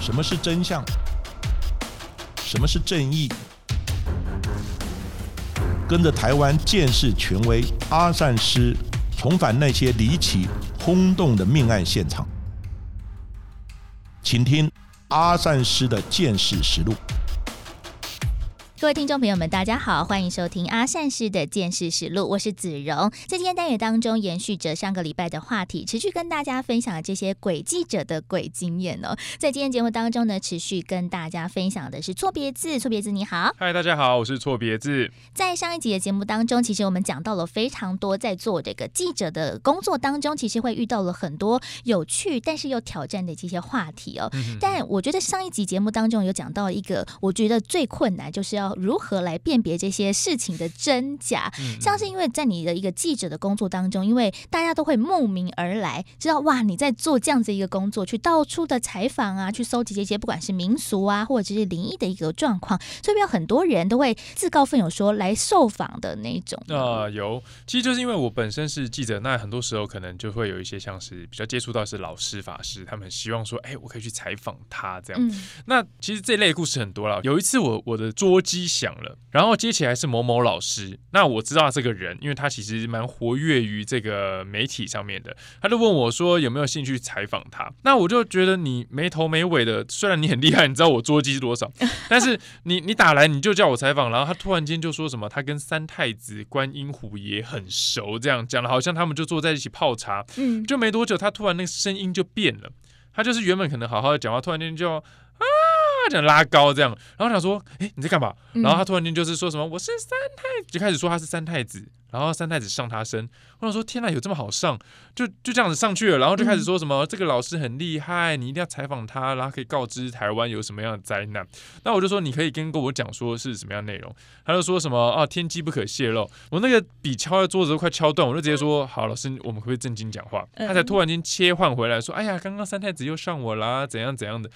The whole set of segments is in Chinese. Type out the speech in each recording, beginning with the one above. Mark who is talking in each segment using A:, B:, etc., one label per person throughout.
A: 什么是真相？什么是正义？跟着台湾建识权威阿善师，重返那些离奇轰动的命案现场，请听阿善师的见识实录。
B: 各位听众朋友们，大家好，欢迎收听阿善师的见识实录，我是子荣。在今天单元当中，延续着上个礼拜的话题，持续跟大家分享这些鬼记者的鬼经验哦。在今天节目当中呢，持续跟大家分享的是错别字。错别字你好，
C: 嗨，大家好，我是错别字。
B: 在上一集的节目当中，其实我们讲到了非常多，在做这个记者的工作当中，其实会遇到了很多有趣但是又挑战的这些话题哦。但我觉得上一集节目当中有讲到一个，我觉得最困难就是要。如何来辨别这些事情的真假？像是因为在你的一个记者的工作当中，因为大家都会慕名而来，知道哇你在做这样子一个工作，去到处的采访啊，去搜集这些不管是民俗啊，或者是灵异的一个状况，所以有很多人都会自告奋勇说来受访的那种。
C: 啊，有，其实就是因为我本身是记者，那很多时候可能就会有一些像是比较接触到是老师法师，他们希望说，哎，我可以去采访他这样。那其实这类故事很多了。有一次我我的捉鸡。响了，然后接起来是某某老师。那我知道这个人，因为他其实蛮活跃于这个媒体上面的。他就问我说有没有兴趣采访他。那我就觉得你没头没尾的，虽然你很厉害，你知道我捉鸡是多少，但是你你打来你就叫我采访，然后他突然间就说什么他跟三太子观音虎爷很熟，这样讲的好像他们就坐在一起泡茶。嗯，就没多久，他突然那个声音就变了，他就是原本可能好好的讲话，突然间就。他讲拉高这样，然后想说，哎，你在干嘛？然后他突然间就是说什么，我是三太，就开始说他是三太子，然后三太子上他身。我想说，天哪，有这么好上？就就这样子上去了，然后就开始说什么，这个老师很厉害，你一定要采访他，然后可以告知台湾有什么样的灾难。那我就说，你可以跟跟我讲说是什么样内容。他就说什么啊，天机不可泄露。我那个笔敲在桌子都快敲断，我就直接说，好，老师，我们可不可以正经讲话？他才突然间切换回来，说，哎呀，刚刚三太子又上我啦，怎样怎样的。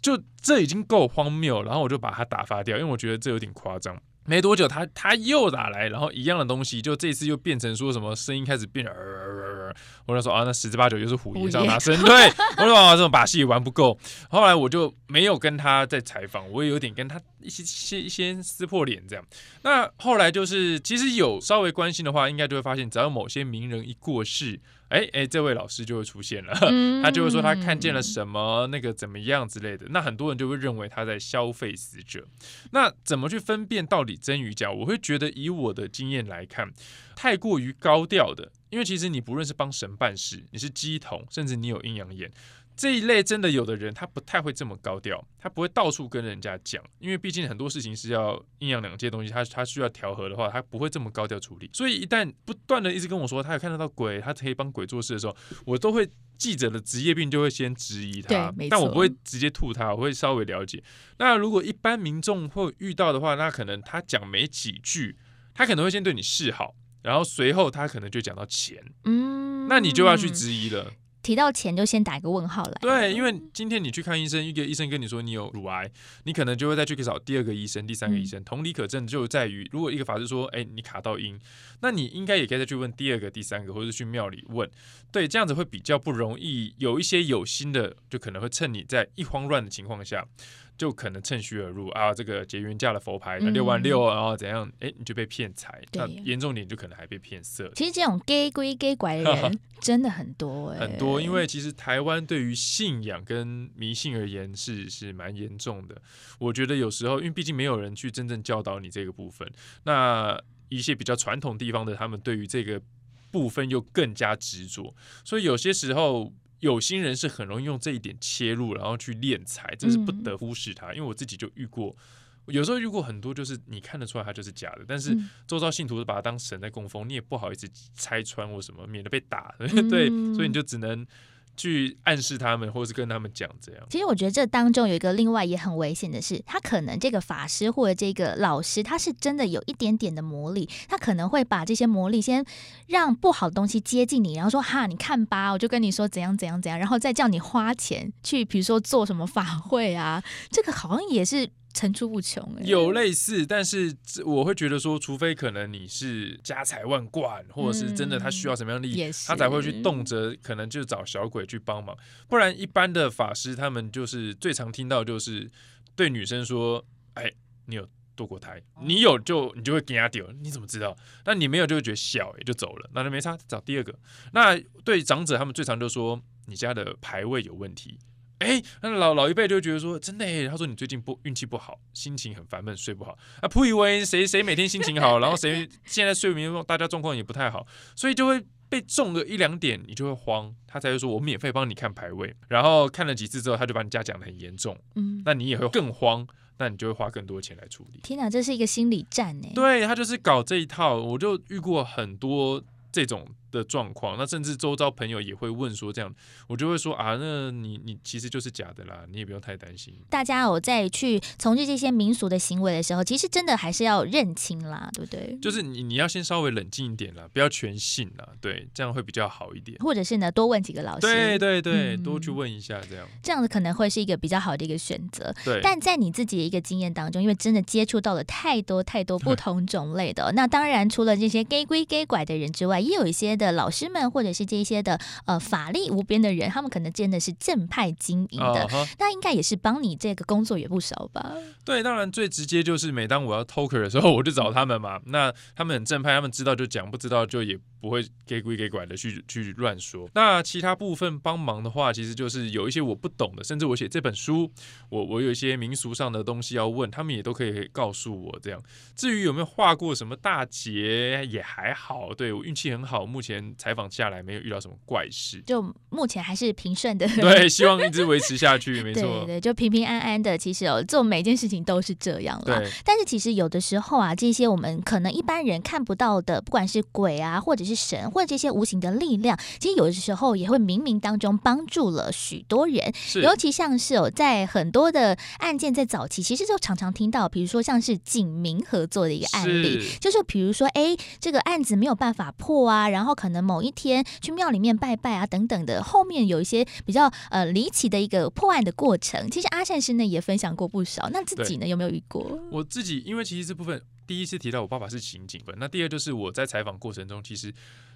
C: 就这已经够荒谬，然后我就把他打发掉，因为我觉得这有点夸张。没多久，他他又打来，然后一样的东西，就这次又变成说什么声音开始变，呃我就说啊，那十之八九又是虎爷上他身，对，我说啊，这种把戏玩不够。后来我就没有跟他在采访，我也有点跟他一些先先撕破脸这样。那后来就是，其实有稍微关心的话，应该就会发现，只要某些名人一过世。哎哎，这位老师就会出现了，他就会说他看见了什么，那个怎么样之类的。那很多人就会认为他在消费死者。那怎么去分辨到底真与假？我会觉得以我的经验来看，太过于高调的，因为其实你不论是帮神办事，你是鸡童，甚至你有阴阳眼。这一类真的有的人，他不太会这么高调，他不会到处跟人家讲，因为毕竟很多事情是要阴阳两界东西，他他需要调和的话，他不会这么高调处理。所以一旦不断的一直跟我说他有看得到鬼，他可以帮鬼做事的时候，我都会记者的职业病就会先质疑他，但我不会直接吐他，我会稍微了解。那如果一般民众会遇到的话，那可能他讲没几句，他可能会先对你示好，然后随后他可能就讲到钱，嗯，那你就要去质疑了。
B: 提到钱就先打一个问号来。
C: 对，因为今天你去看医生，一个医生跟你说你有乳癌，你可能就会再去找第二个医生、第三个医生。同理可证，就在于如果一个法师说，哎，你卡到阴，那你应该也可以再去问第二个、第三个，或者去庙里问。对，这样子会比较不容易。有一些有心的，就可能会趁你在一慌乱的情况下。就可能趁虚而入啊！这个结缘价的佛牌，那六万六，然后怎样？哎，你就被骗财。那严重点就可能还被骗色。
B: 其实这种 gay 归 gay 拐的人 真的很多哎，
C: 很多。因为其实台湾对于信仰跟迷信而言是是蛮严重的。我觉得有时候，因为毕竟没有人去真正教导你这个部分。那一些比较传统地方的，他们对于这个部分又更加执着，所以有些时候。有心人是很容易用这一点切入，然后去敛财，这是不得忽视它。因为我自己就遇过，有时候遇过很多，就是你看得出来它就是假的，但是周遭信徒是把它当神在供奉，你也不好意思拆穿或什么，免得被打。对，所以你就只能。去暗示他们，或是跟他们讲这样。
B: 其实我觉得这当中有一个另外也很危险的是，他可能这个法师或者这个老师，他是真的有一点点的魔力，他可能会把这些魔力先让不好的东西接近你，然后说哈，你看吧，我就跟你说怎样怎样怎样，然后再叫你花钱去，比如说做什么法会啊，这个好像也是。层出不穷。
C: 有类似，但是我会觉得说，除非可能你是家财万贯，或者是真的他需要什么样的力，他才会去动辄可能就找小鬼去帮忙。不然一般的法师他们就是最常听到就是对女生说：“哎，你有。”堕过胎，你有就你就会给他丢，你怎么知道？那你没有就会觉得小也就走了，那就没差，找第二个。那对长者他们最常就说你家的牌位有问题，哎，那老老一辈就觉得说真的，他说你最近不运气不好，心情很烦闷，睡不好啊。不以为谁谁每天心情好，然后谁现在睡眠大家状况也不太好，所以就会被中个一两点，你就会慌，他才会说我免费帮你看排位，然后看了几次之后，他就把你家讲的很严重，嗯，那你也会更慌。那你就会花更多钱来处理。
B: 天哪，这是一个心理战呢。
C: 对他就是搞这一套，我就遇过很多这种。的状况，那甚至周遭朋友也会问说这样，我就会说啊，那你你其实就是假的啦，你也不用太担心。
B: 大家有在去从事这些民俗的行为的时候，其实真的还是要认清啦，对不对？
C: 就是你你要先稍微冷静一点啦，不要全信啦，对，这样会比较好一点。
B: 或者是呢，多问几个老师，
C: 对对对，多去问一下，这样
B: 这样子可能会是一个比较好的一个选择。
C: 对，
B: 但在你自己的一个经验当中，因为真的接触到了太多太多不 同种类的，那当然除了这些 gay 归 gay 拐的人之外，也有一些的老师们或者者是这些的呃法力无边的人，他们可能真的是正派经营的，那应该也是帮你这个工作也不少吧？
C: 对，当然最直接就是每当我要 talker 的时候，我就找他们嘛。那他们很正派，他们知道就讲，不知道就也不会给鬼给拐的去去乱说。那其他部分帮忙的话，其实就是有一些我不懂的，甚至我写这本书，我我有一些民俗上的东西要问，他们也都可以告诉我这样。至于有没有画过什么大劫，也还好，对我运气很好，目前采访下来。没有遇到什么怪事，
B: 就目前还是平顺的。
C: 对，希望一直维持下去，没错。
B: 对对，就平平安安的。其实哦，做每件事情都是这样了。对。但是其实有的时候啊，这些我们可能一般人看不到的，不管是鬼啊，或者是神，或者这些无形的力量，其实有的时候也会冥冥当中帮助了许多人。
C: 是。
B: 尤其像是哦，在很多的案件在早期，其实就常常听到，比如说像是警民合作的一个案例，就是比如说，哎，这个案子没有办法破啊，然后可能某一天。去庙里面拜拜啊，等等的，后面有一些比较呃离奇的一个破案的过程。其实阿善师呢也分享过不少，那自己呢有没有遇过？
C: 我自己因为其实这部分第一次提到我爸爸是刑警的，那第二就是我在采访过程中其实。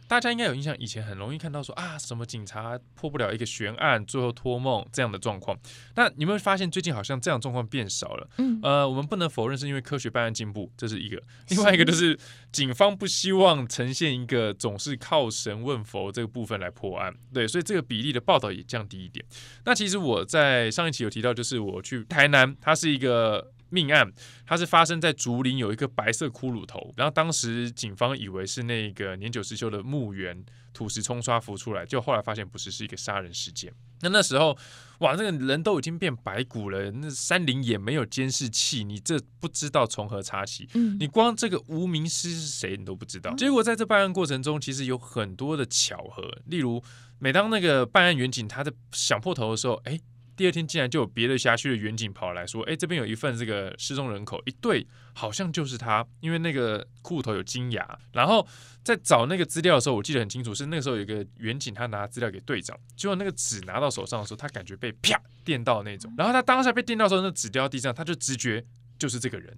C: 大家应该有印象，以前很容易看到说啊，什么警察破不了一个悬案，最后托梦这样的状况。那你们会发现最近好像这样状况变少了。嗯，呃，我们不能否认是因为科学办案进步，这是一个；另外一个就是警方不希望呈现一个总是靠神问佛这个部分来破案。对，所以这个比例的报道也降低一点。那其实我在上一期有提到，就是我去台南，它是一个。命案，它是发生在竹林有一个白色骷髅头，然后当时警方以为是那个年久失修的墓园土石冲刷浮出来，就后来发现不是，是一个杀人事件。那那时候，哇，那个人都已经变白骨了，那山林也没有监视器，你这不知道从何查起，你光这个无名尸是谁你都不知道。结果在这办案过程中，其实有很多的巧合，例如每当那个办案员警他在想破头的时候，哎。第二天竟然就有别的辖区的远警跑来说：“哎，这边有一份这个失踪人口，一对好像就是他，因为那个裤头有金牙。”然后在找那个资料的时候，我记得很清楚，是那个时候有一个远警，他拿资料给队长，结果那个纸拿到手上的时候，他感觉被啪电到那种。然后他当下被电到的时候，那纸掉到地上，他就直觉就是这个人。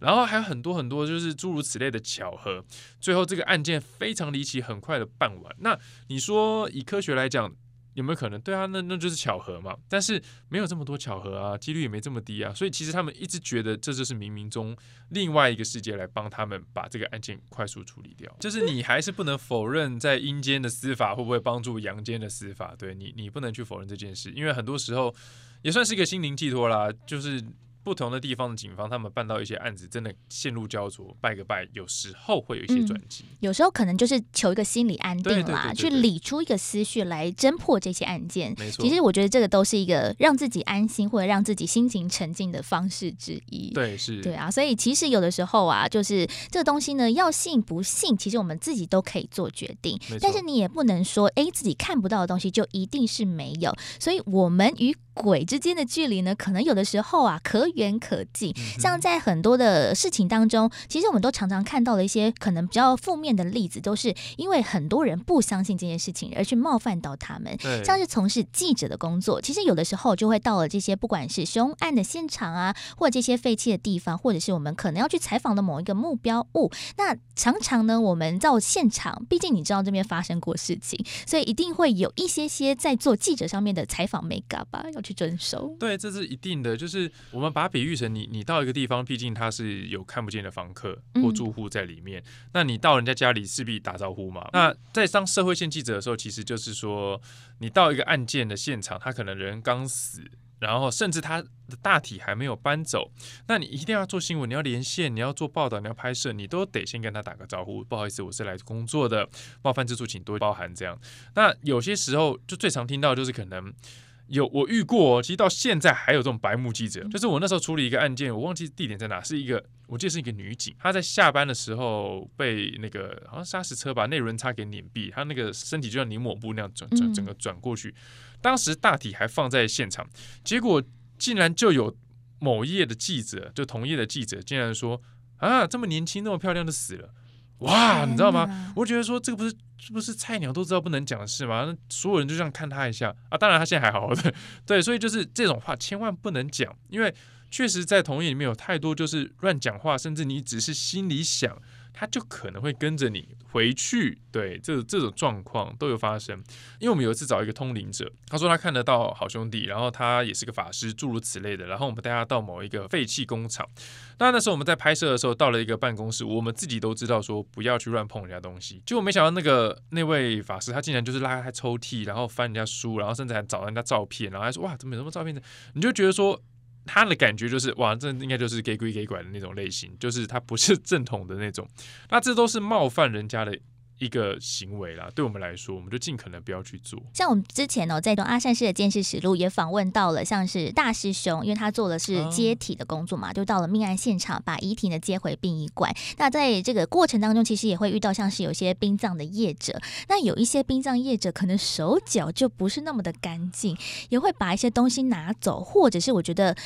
C: 然后还有很多很多就是诸如此类的巧合，最后这个案件非常离奇，很快的办完。那你说以科学来讲？有没有可能？对啊，那那就是巧合嘛。但是没有这么多巧合啊，几率也没这么低啊。所以其实他们一直觉得这就是冥冥中另外一个世界来帮他们把这个案件快速处理掉。就是你还是不能否认，在阴间的司法会不会帮助阳间的司法？对你，你不能去否认这件事，因为很多时候也算是一个心灵寄托啦。就是。不同的地方的警方，他们办到一些案子，真的陷入焦灼，拜个拜，有时候会有一些转机。
B: 有时候可能就是求一个心理安定啦，去理出一个思绪来侦破这些案件。
C: 没错，
B: 其实我觉得这个都是一个让自己安心或者让自己心情沉静的方式之一。
C: 对，是，
B: 对啊。所以其实有的时候啊，就是这个东西呢，要信不信，其实我们自己都可以做决定。但是你也不能说，哎，自己看不到的东西就一定是没有。所以我们与鬼之间的距离呢，可能有的时候啊，可远可近。像在很多的事情当中，其实我们都常常看到了一些可能比较负面的例子，都是因为很多人不相信这件事情而去冒犯到他们。像是从事记者的工作，其实有的时候就会到了这些不管是凶案的现场啊，或者这些废弃的地方，或者是我们可能要去采访的某一个目标物，那常常呢，我们到现场，毕竟你知道这边发生过事情，所以一定会有一些些在做记者上面的采访 make up 吧，要去遵守。
C: 对，这是一定的。就是我们把它比喻成你，你到一个地方，毕竟它是有看不见的房客或住户在里面，那你到人家家里势必打招呼嘛。那在当社会线记者的时候，其实就是说，你到一个案件的现场，他可能人刚死。然后甚至他的大体还没有搬走，那你一定要做新闻，你要连线，你要做报道，你要拍摄，你都得先跟他打个招呼。不好意思，我是来工作的，冒犯之处请多包涵。这样，那有些时候就最常听到就是可能有我遇过，其实到现在还有这种白目记者，就是我那时候处理一个案件，我忘记地点在哪，是一个我记得是一个女警，她在下班的时候被那个好像砂石车把内轮差给碾毙，她那个身体就像泥抹布那样转转整个转过去。当时大体还放在现场，结果竟然就有某页的记者，就同业的记者，竟然说：“啊，这么年轻，那么漂亮的死了，哇，你知道吗？”我觉得说这个不是，这不是菜鸟都知道不能讲的事吗？那所有人就这样看他一下啊。当然他现在还好 好的，对，所以就是这种话千万不能讲，因为确实在同业里面有太多就是乱讲话，甚至你只是心里想。他就可能会跟着你回去，对，这这种状况都有发生。因为我们有一次找一个通灵者，他说他看得到好兄弟，然后他也是个法师，诸如此类的。然后我们带他到某一个废弃工厂，那那时候我们在拍摄的时候，到了一个办公室，我们自己都知道说不要去乱碰人家东西。结果没想到那个那位法师，他竟然就是拉开抽屉，然后翻人家书，然后甚至还找人家照片，然后还说哇，怎么有什么照片的？你就觉得说。他的感觉就是哇，这应该就是给鬼给拐的那种类型，就是他不是正统的那种，那这都是冒犯人家的。一个行为啦，对我们来说，我们就尽可能不要去做。
B: 像我们之前哦，在东阿善师的监视实录也访问到了，像是大师兄，因为他做的是接体的工作嘛，就到了命案现场，把遗体呢接回殡仪馆。那在这个过程当中，其实也会遇到像是有些殡葬的业者，那有一些殡葬业者可能手脚就不是那么的干净，也会把一些东西拿走，或者是我觉得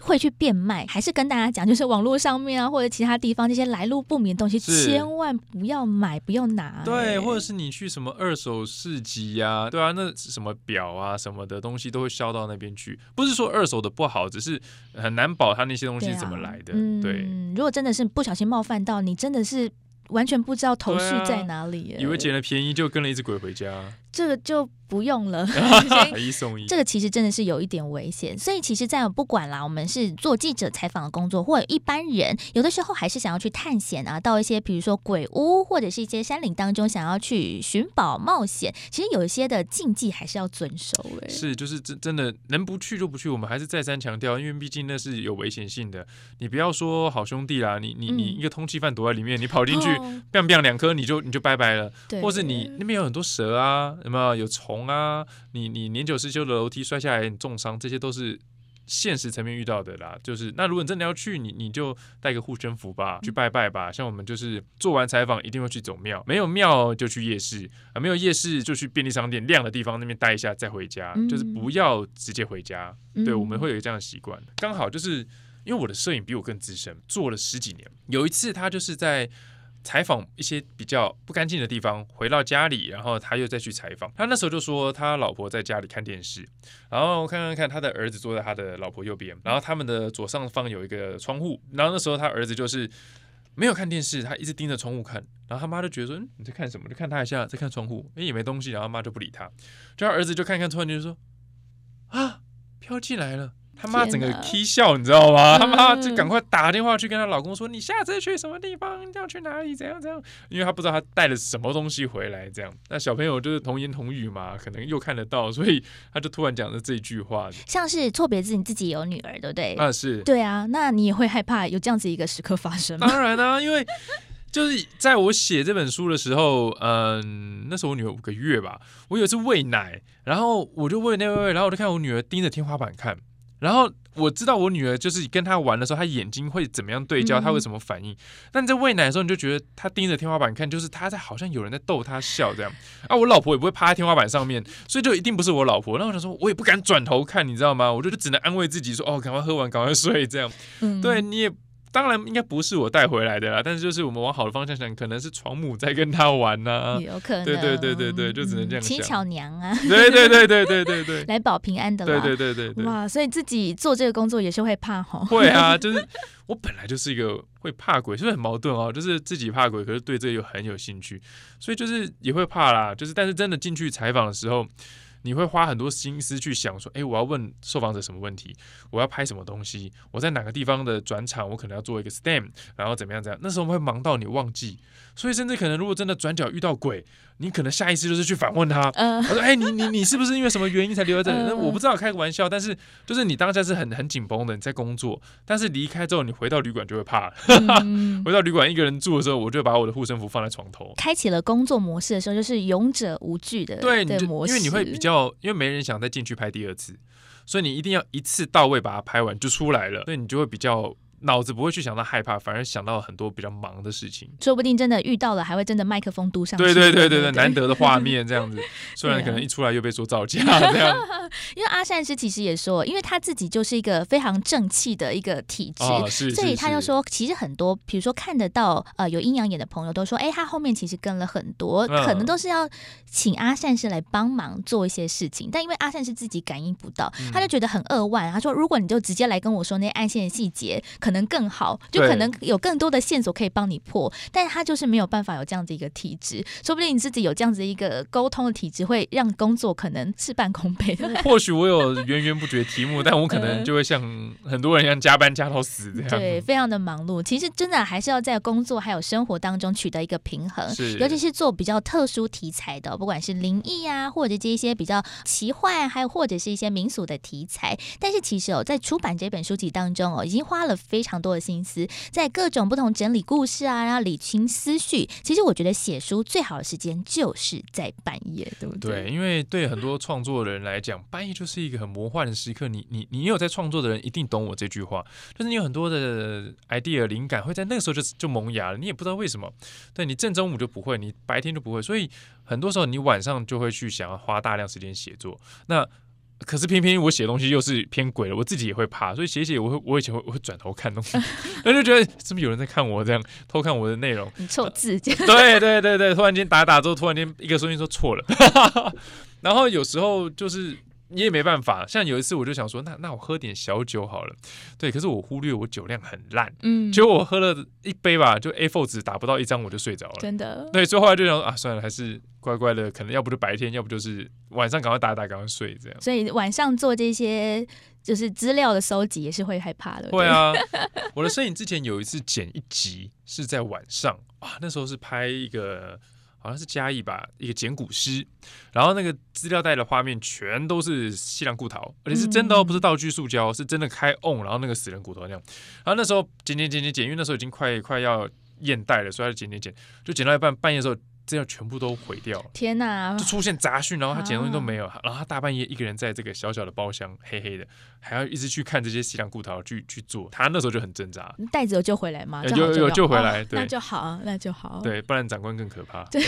B: 会去变卖。还是跟大家讲，就是网络上面啊，或者其他地方这些来路不明的东西，千万不要买，不要拿。
C: 对，或者是你去什么二手市集呀，对啊，那什么表啊什么的东西都会销到那边去。不是说二手的不好，只是很难保它那些东西怎么来的。对，
B: 如果真的是不小心冒犯到你，真的是完全不知道头绪在哪里，
C: 以为捡了便宜就跟了一只鬼回家。
B: 这个就。不用了，
C: 一送一，
B: 这个其实真的是有一点危险。所以其实，在不管啦，我们是做记者采访的工作，或者一般人，有的时候还是想要去探险啊，到一些比如说鬼屋或者是一些山林当中，想要去寻宝冒险。其实有一些的禁忌还是要遵守。哎，
C: 是，就是真真的能不去就不去。我们还是再三强调，因为毕竟那是有危险性的。你不要说好兄弟啦，你你你一个通缉犯躲在里面，你跑进去，bang bang 两颗，你就你就拜拜了。对，或是你那边有很多蛇啊，有没有有虫？啊，你你年久失修的楼梯摔下来你重伤，这些都是现实层面遇到的啦。就是那如果你真的要去，你你就带个护身符吧，去拜拜吧。像我们就是做完采访一定会去走庙，没有庙就去夜市啊，没有夜市就去便利商店亮的地方那边待一下再回家，就是不要直接回家。对，我们会有这样的习惯。刚好就是因为我的摄影比我更资深，做了十几年。有一次他就是在。采访一些比较不干净的地方，回到家里，然后他又再去采访。他那时候就说，他老婆在家里看电视，然后看看看他的儿子坐在他的老婆右边，然后他们的左上方有一个窗户，然后那时候他儿子就是没有看电视，他一直盯着窗户看，然后他妈就觉得说，嗯，你在看什么？就看他一下，在看窗户，哎，也没东西，然后妈就不理他，就他儿子就看看，突然就说，啊，飘进来了。他妈整个踢笑，你知道吗？他妈就赶快打电话去跟她老公说：“你下次去什么地方？要去哪里？怎样怎样？”因为她不知道她带了什么东西回来。这样，那小朋友就是童言童语嘛，可能又看得到，所以他就突然讲了这句话。
B: 像是错别字，你自己有女儿，对不对？
C: 啊，是。
B: 对啊，那你也会害怕有这样子一个时刻发生吗？
C: 当然啊，因为就是在我写这本书的时候，嗯，那时候我女儿五个月吧，我有一次喂奶，然后我就喂那喂喂，然后我就看我女儿盯着天花板看。然后我知道我女儿就是跟她玩的时候，她眼睛会怎么样对焦，她会什么反应。但在喂奶的时候，你就觉得她盯着天花板看，就是她在好像有人在逗她笑这样。啊，我老婆也不会趴在天花板上面，所以就一定不是我老婆。然后我想说，我也不敢转头看，你知道吗？我就只能安慰自己说，哦，赶快喝完，赶快睡这样。对你也。当然应该不是我带回来的啦，但是就是我们往好的方向想，可能是床母在跟他玩
B: 呢，有可能，
C: 对对对对对，就只能这样
B: 想。七巧娘啊，
C: 对对对对对对对，
B: 来保平安的，
C: 对对对对对。
B: 哇，所以自己做这个工作也是会怕哈。
C: 会啊，就是我本来就是一个会怕鬼，是不是很矛盾哦？就是自己怕鬼，可是对这个又很有兴趣，所以就是也会怕啦。就是但是真的进去采访的时候。你会花很多心思去想说，哎，我要问受访者什么问题？我要拍什么东西？我在哪个地方的转场？我可能要做一个 stem，然后怎么样？怎样？那时候我们会忙到你忘记，所以甚至可能如果真的转角遇到鬼。你可能下意识就是去反问他，他说：“哎，你你你是不是因为什么原因才留在这里？”那我不知道，开个玩笑。但是就是你当下是很很紧绷的，你在工作，但是离开之后，你回到旅馆就会怕。回到旅馆一个人住的时候，我就把我的护身符放在床头。
B: 开启了工作模式的时候，就是勇者无惧的
C: 对
B: 模
C: 式，因为你会比较，因为没人想再进去拍第二次，所以你一定要一次到位把它拍完就出来了，所以你就会比较。脑子不会去想到害怕，反而想到很多比较忙的事情。
B: 说不定真的遇到了，还会真的麦克风嘟上。
C: 对对对对对，难得的画面这样子。虽然可能一出来又被说造假这样。
B: 因为阿善师其实也说，因为他自己就是一个非常正气的一个体质，所以他就说，其实很多，比如说看得到呃有阴阳眼的朋友都说，哎，他后面其实跟了很多，可能都是要请阿善师来帮忙做一些事情。但因为阿善师自己感应不到，他就觉得很扼腕。他说，如果你就直接来跟我说那些暗线的细节，可能更好，就可能有更多的线索可以帮你破，但是他就是没有办法有这样子一个体质，说不定你自己有这样子一个沟通的体质，会让工作可能事半功倍。
C: 或许我有源源不绝题目，但我可能就会像很多人一样加班加到死这样，
B: 对，非常的忙碌。其实真的还是要在工作还有生活当中取得一个平衡，尤其是做比较特殊题材的，不管是灵异啊，或者这一些比较奇幻，还有或者是一些民俗的题材。但是其实哦，在出版这本书籍当中哦，已经花了非非常多的。心思在各种不同整理故事啊，然后理清思绪。其实我觉得写书最好的时间就是在半夜，对不对？
C: 因为对很多创作的人来讲，半夜就是一个很魔幻的时刻。你你你有在创作的人一定懂我这句话，就是你有很多的 idea 灵感会在那个时候就就萌芽了。你也不知道为什么，对你正中午就不会，你白天就不会，所以很多时候你晚上就会去想要花大量时间写作。那可是偏偏我写东西又是偏鬼了，我自己也会怕，所以写写我会我以前会我会转头看东西，那就觉得是不是有人在看我这样偷看我的内容？
B: 错字，
C: 对对对对，突然间打打之后，突然间一个声音说错了，然后有时候就是。你也没办法，像有一次我就想说，那那我喝点小酒好了，对，可是我忽略我酒量很烂，嗯，结果我喝了一杯吧，就 A4 纸打不到一张我就睡着了，
B: 真的，
C: 对，所以后来就想啊，算了，还是乖乖的，可能要不就白天，要不就是晚上赶快打打，赶快睡这样。
B: 所以晚上做这些就是资料的收集也是会害怕的。
C: 会啊，我的摄影之前有一次剪一集是在晚上啊，那时候是拍一个。好像是嘉义吧，一个捡骨师，然后那个资料袋的画面全都是西凉骨头，而且是真的，不是道具塑胶，是真的开 on，，然后那个死人骨头那样。然后那时候剪剪剪剪剪，因为那时候已经快快要验袋了，所以就剪剪剪，就剪到一半，半夜的时候。这样全部都毁掉，
B: 天哪！
C: 就出现杂讯，然后他捡东西都没有，然后他大半夜一个人在这个小小的包厢，黑黑的，还要一直去看这些西凉骨头去去做，他那时候就很挣扎。
B: 袋子有救回来吗？
C: 有有救回来，
B: 那就好，那就好。
C: 对，不然长官更可怕。
B: 对，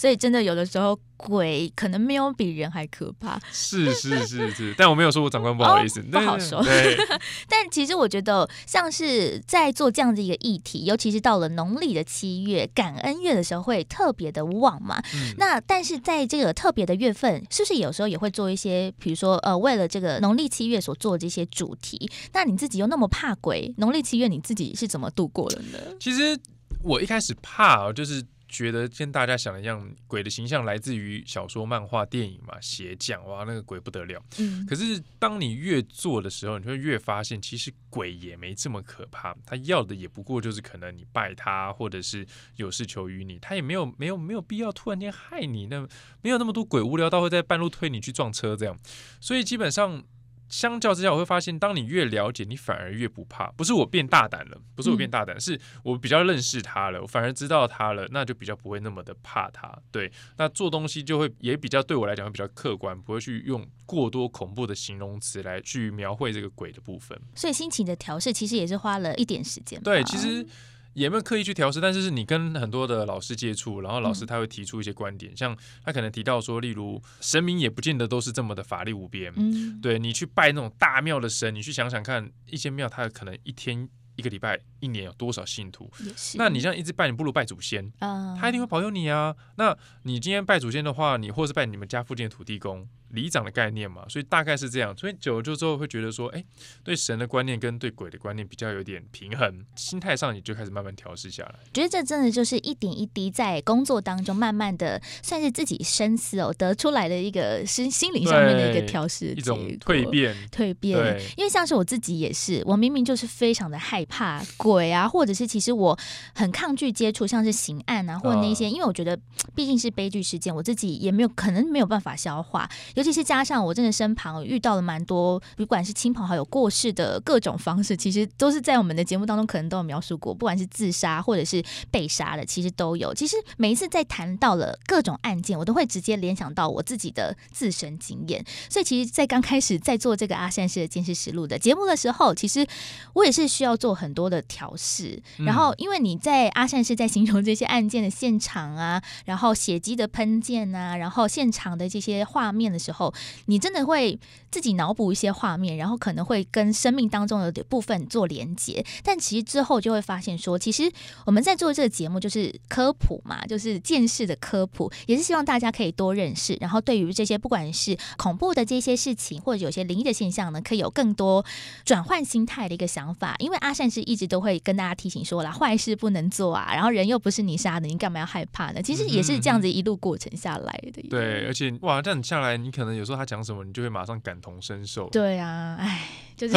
B: 所以真的有的时候。鬼可能没有比人还可怕，
C: 是是是是，但我没有说我长官不好意思，
B: 不好说。但其实我觉得，像是在做这样的一个议题，尤其是到了农历的七月感恩月的时候，会特别的旺嘛。那但是在这个特别的月份，是不是有时候也会做一些，比如说呃，为了这个农历七月所做的这些主题？那你自己又那么怕鬼，农历七月你自己是怎么度过的呢？
C: 其实我一开始怕，就是。觉得跟大家想的一样，鬼的形象来自于小说、漫画、电影嘛，邪将哇，那个鬼不得了。嗯，可是当你越做的时候，你会越发现，其实鬼也没这么可怕。他要的也不过就是可能你拜他，或者是有事求于你，他也没有没有没有必要突然间害你。那没有那么多鬼无聊到会在半路推你去撞车这样。所以基本上。相较之下，我会发现，当你越了解，你反而越不怕。不是我变大胆了，不是我变大胆，是我比较认识他了，我反而知道他了，那就比较不会那么的怕他。对，那做东西就会也比较对我来讲会比较客观，不会去用过多恐怖的形容词来去描绘这个鬼的部分。
B: 所以心情的调试其实也是花了一点时间。
C: 对，其实。也没有刻意去调试，但是是你跟很多的老师接触，然后老师他会提出一些观点，像他可能提到说，例如神明也不见得都是这么的法力无边，嗯，对你去拜那种大庙的神，你去想想看，一间庙它可能一天、一个礼拜、一年有多少信徒，那你这样一直拜，你不如拜祖先啊，他一定会保佑你啊。那你今天拜祖先的话，你或是拜你们家附近的土地公。里长的概念嘛，所以大概是这样。所以久了之后会觉得说，哎，对神的观念跟对鬼的观念比较有点平衡，心态上你就开始慢慢调试下来。
B: 觉得这真的就是一点一滴在工作当中慢慢的，算是自己深思哦得出来的一个心心灵上面的一个调试，
C: 一种蜕变，
B: 蜕变。因为像是我自己也是，我明明就是非常的害怕鬼啊，或者是其实我很抗拒接触像是刑案啊，或者那些，因为我觉得毕竟是悲剧事件，我 自己也没有可能没有办法消化。尤其是加上我真的身旁遇到了蛮多，不管是亲朋好友过世的各种方式，其实都是在我们的节目当中可能都有描述过，不管是自杀或者是被杀的，其实都有。其实每一次在谈到了各种案件，我都会直接联想到我自己的自身经验。所以其实，在刚开始在做这个阿善师的监视实录的节目的时候，其实我也是需要做很多的调试。然后，因为你在阿善是在形容这些案件的现场啊，然后血迹的喷溅啊，然后现场的这些画面的时候。你真的会自己脑补一些画面，然后可能会跟生命当中的部分做连接。但其实之后就会发现，说其实我们在做这个节目就是科普嘛，就是见识的科普，也是希望大家可以多认识。然后对于这些不管是恐怖的这些事情，或者有些灵异的现象呢，可以有更多转换心态的一个想法。因为阿善是一直都会跟大家提醒说啦，坏事不能做啊，然后人又不是你杀的，你干嘛要害怕呢？其实也是这样子一路过程下来的。
C: 对，而且哇，这样下来你。可能有时候他讲什么，你就会马上感同身受。
B: 对啊，哎，就是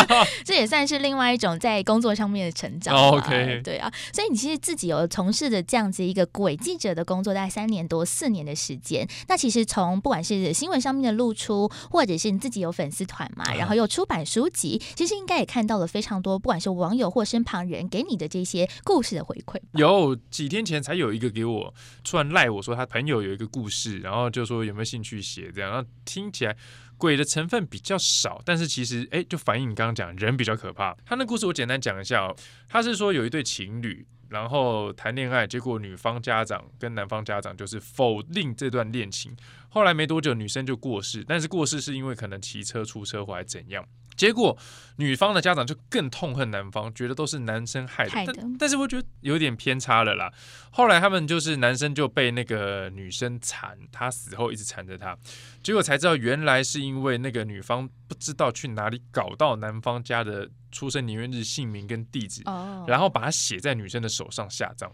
B: 这也算是另外一种在工作上面的成长。
C: OK，
B: 对啊，所以你其实自己有从事的这样子一个鬼记者的工作，大概三年多、四年的时间。那其实从不管是新闻上面的露出，或者是你自己有粉丝团嘛，然后又出版书籍，其实应该也看到了非常多，不管是网友或身旁人给你的这些故事的回馈。
C: 有几天前才有一个给我突然赖我说他朋友有一个故事，然后就说有没有兴趣写这样。然后听起来鬼的成分比较少，但是其实哎，就反映你刚刚讲人比较可怕。他那故事我简单讲一下哦，他是说有一对情侣，然后谈恋爱，结果女方家长跟男方家长就是否定这段恋情。后来没多久，女生就过世，但是过世是因为可能骑车出车祸还怎样。结果女方的家长就更痛恨男方，觉得都是男生害的。但但是我觉得有点偏差了啦。后来他们就是男生就被那个女生缠，他死后一直缠着他，结果才知道原来是因为那个女方不知道去哪里搞到男方家的出生年月日、姓名跟地址，然后把它写在女生的手上下葬。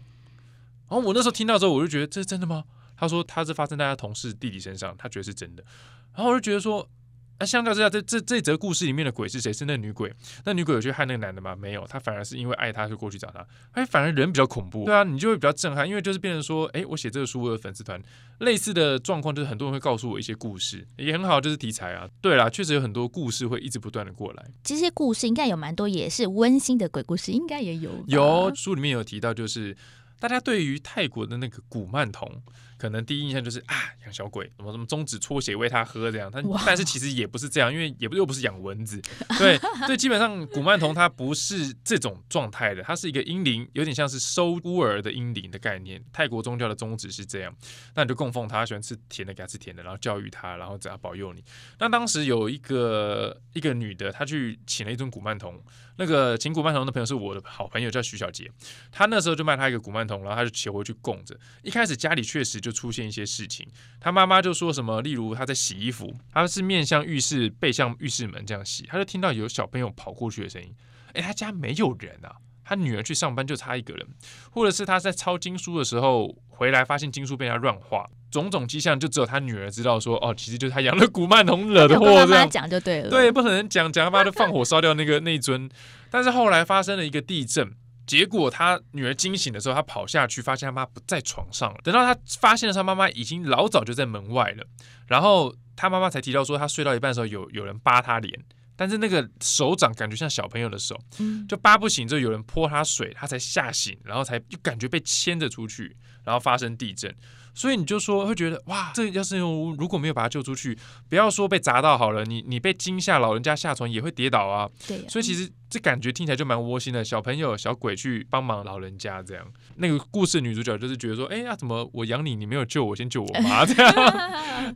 C: 然后我那时候听到之后，我就觉得这是真的吗？他说他是发生在他同事弟弟身上，他觉得是真的。然后我就觉得说。那相较之下，这这这则故事里面的鬼是谁？是那女鬼？那女鬼有去害那个男的吗？没有，她反而是因为爱他，就过去找他。哎，反而人比较恐怖。对啊，你就会比较震撼，因为就是变成说，哎，我写这个书，我有粉丝团，类似的状况就是很多人会告诉我一些故事，也很好，就是题材啊。对啦，确实有很多故事会一直不断的过来。
B: 这些故事应该有蛮多，也是温馨的鬼故事，应该也有。
C: 有书里面有提到，就是大家对于泰国的那个古曼童。可能第一印象就是啊，养小鬼，什么什么中指搓血喂他喝这样，但但是其实也不是这样，因为也不又不是养蚊子，对，所以基本上古曼童它不是这种状态的，它是一个阴灵，有点像是收孤儿的阴灵的概念。泰国宗教的宗旨是这样，那你就供奉他，喜欢吃甜的给他吃甜的，然后教育他，然后怎样保佑你。那当时有一个一个女的，她去请了一尊古曼童，那个请古曼童的朋友是我的好朋友，叫徐小杰，她那时候就卖他一个古曼童，然后他就骑回去供着。一开始家里确实就。出现一些事情，他妈妈就说什么，例如他在洗衣服，他是面向浴室，背向浴室门这样洗，他就听到有小朋友跑过去的声音。哎，他家没有人啊，他女儿去上班就差一个人，或者是他在抄经书的时候回来，发现经书被他乱画，种种迹象就只有他女儿知道，说哦，其实就是他养了古曼童惹的祸，这样
B: 讲就对了。
C: 对，不可能讲讲他妈就放火烧掉那个那一尊。但是后来发生了一个地震。结果他女儿惊醒的时候，他跑下去发现他妈不在床上了。等到他发现的时候，妈妈已经老早就在门外了。然后他妈妈才提到说，他睡到一半的时候有有人扒他脸，但是那个手掌感觉像小朋友的手，就扒不醒之后有人泼他水，他才吓醒，然后才就感觉被牵着出去，然后发生地震。所以你就说会觉得哇，这要是如果没有把他救出去，不要说被砸到好了，你你被惊吓，老人家下床也会跌倒啊。
B: 对，
C: 所以其实。这感觉听起来就蛮窝心的，小朋友、小鬼去帮忙老人家这样。那个故事女主角就是觉得说，哎呀，怎么我养你，你没有救我，先救我妈 这样。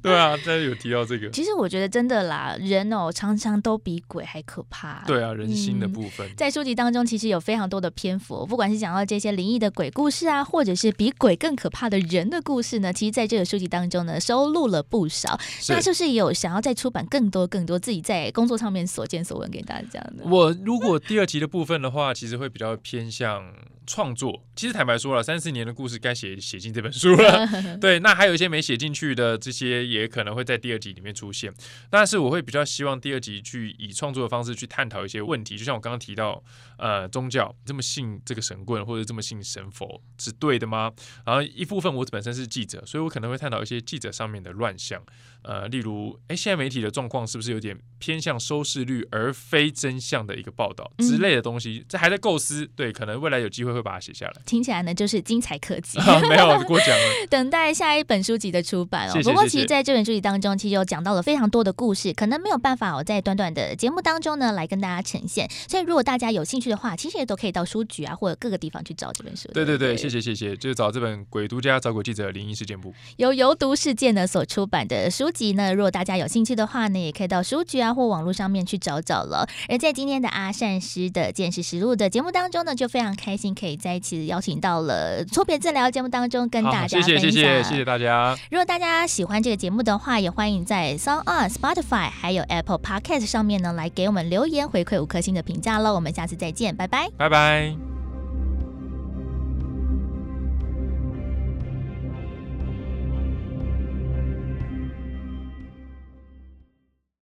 C: 对啊，大家有提到这个。
B: 其实我觉得真的啦，人哦常常都比鬼还可怕。
C: 对啊，人心的部分，
B: 在书籍当中其实有非常多的篇幅，不管是讲到这些灵异的鬼故事啊，或者是比鬼更可怕的人的故事呢，其实在这个书籍当中呢收录了不少。那是不是有想要再出版更多更多自己在工作上面所见所闻给大家呢？
C: 我如果第二集的部分的话，其实会比较偏向创作。其实坦白说了，三四年的故事该写写进这本书了。对，那还有一些没写进去的，这些也可能会在第二集里面出现。但是我会比较希望第二集去以创作的方式去探讨一些问题，就像我刚刚提到，呃，宗教这么信这个神棍或者这么信神佛是对的吗？然后一部分我本身是记者，所以我可能会探讨一些记者上面的乱象。呃，例如，哎，现在媒体的状况是不是有点偏向收视率而非真相的一个报道之类的东西？这还在构思，对，可能未来有机会会把它写下来。
B: 听起来呢，就是精彩可期。
C: 没有过奖了，
B: 等待下一本书籍的出版
C: 哦。
B: 不过，其实在这本书籍当中，其实有讲到了非常多的故事，可能没有办法我在短短的节目当中呢来跟大家呈现。所以，如果大家有兴趣的话，其实也都可以到书局啊，或者各个地方去找这本书。
C: 对对对，谢谢谢谢，就是找这本《鬼独家找鬼记者灵异事件簿》，
B: 由游读事件呢所出版的书籍呢。如果大家有兴趣的话呢，也可以到书局啊或网络上面去找找了。而在今天的阿善师的见识实录的节目当中呢，就非常开心可以在一起邀请到了错别字聊节目当中跟大家分享。
C: 谢谢谢谢谢谢大家。
B: 如果大家喜欢这个节目的话，也欢迎在 s o n on Spotify 还有 Apple Podcast 上面呢来给我们留言回馈五颗星的评价喽。我们下次再见，拜拜，
C: 拜拜。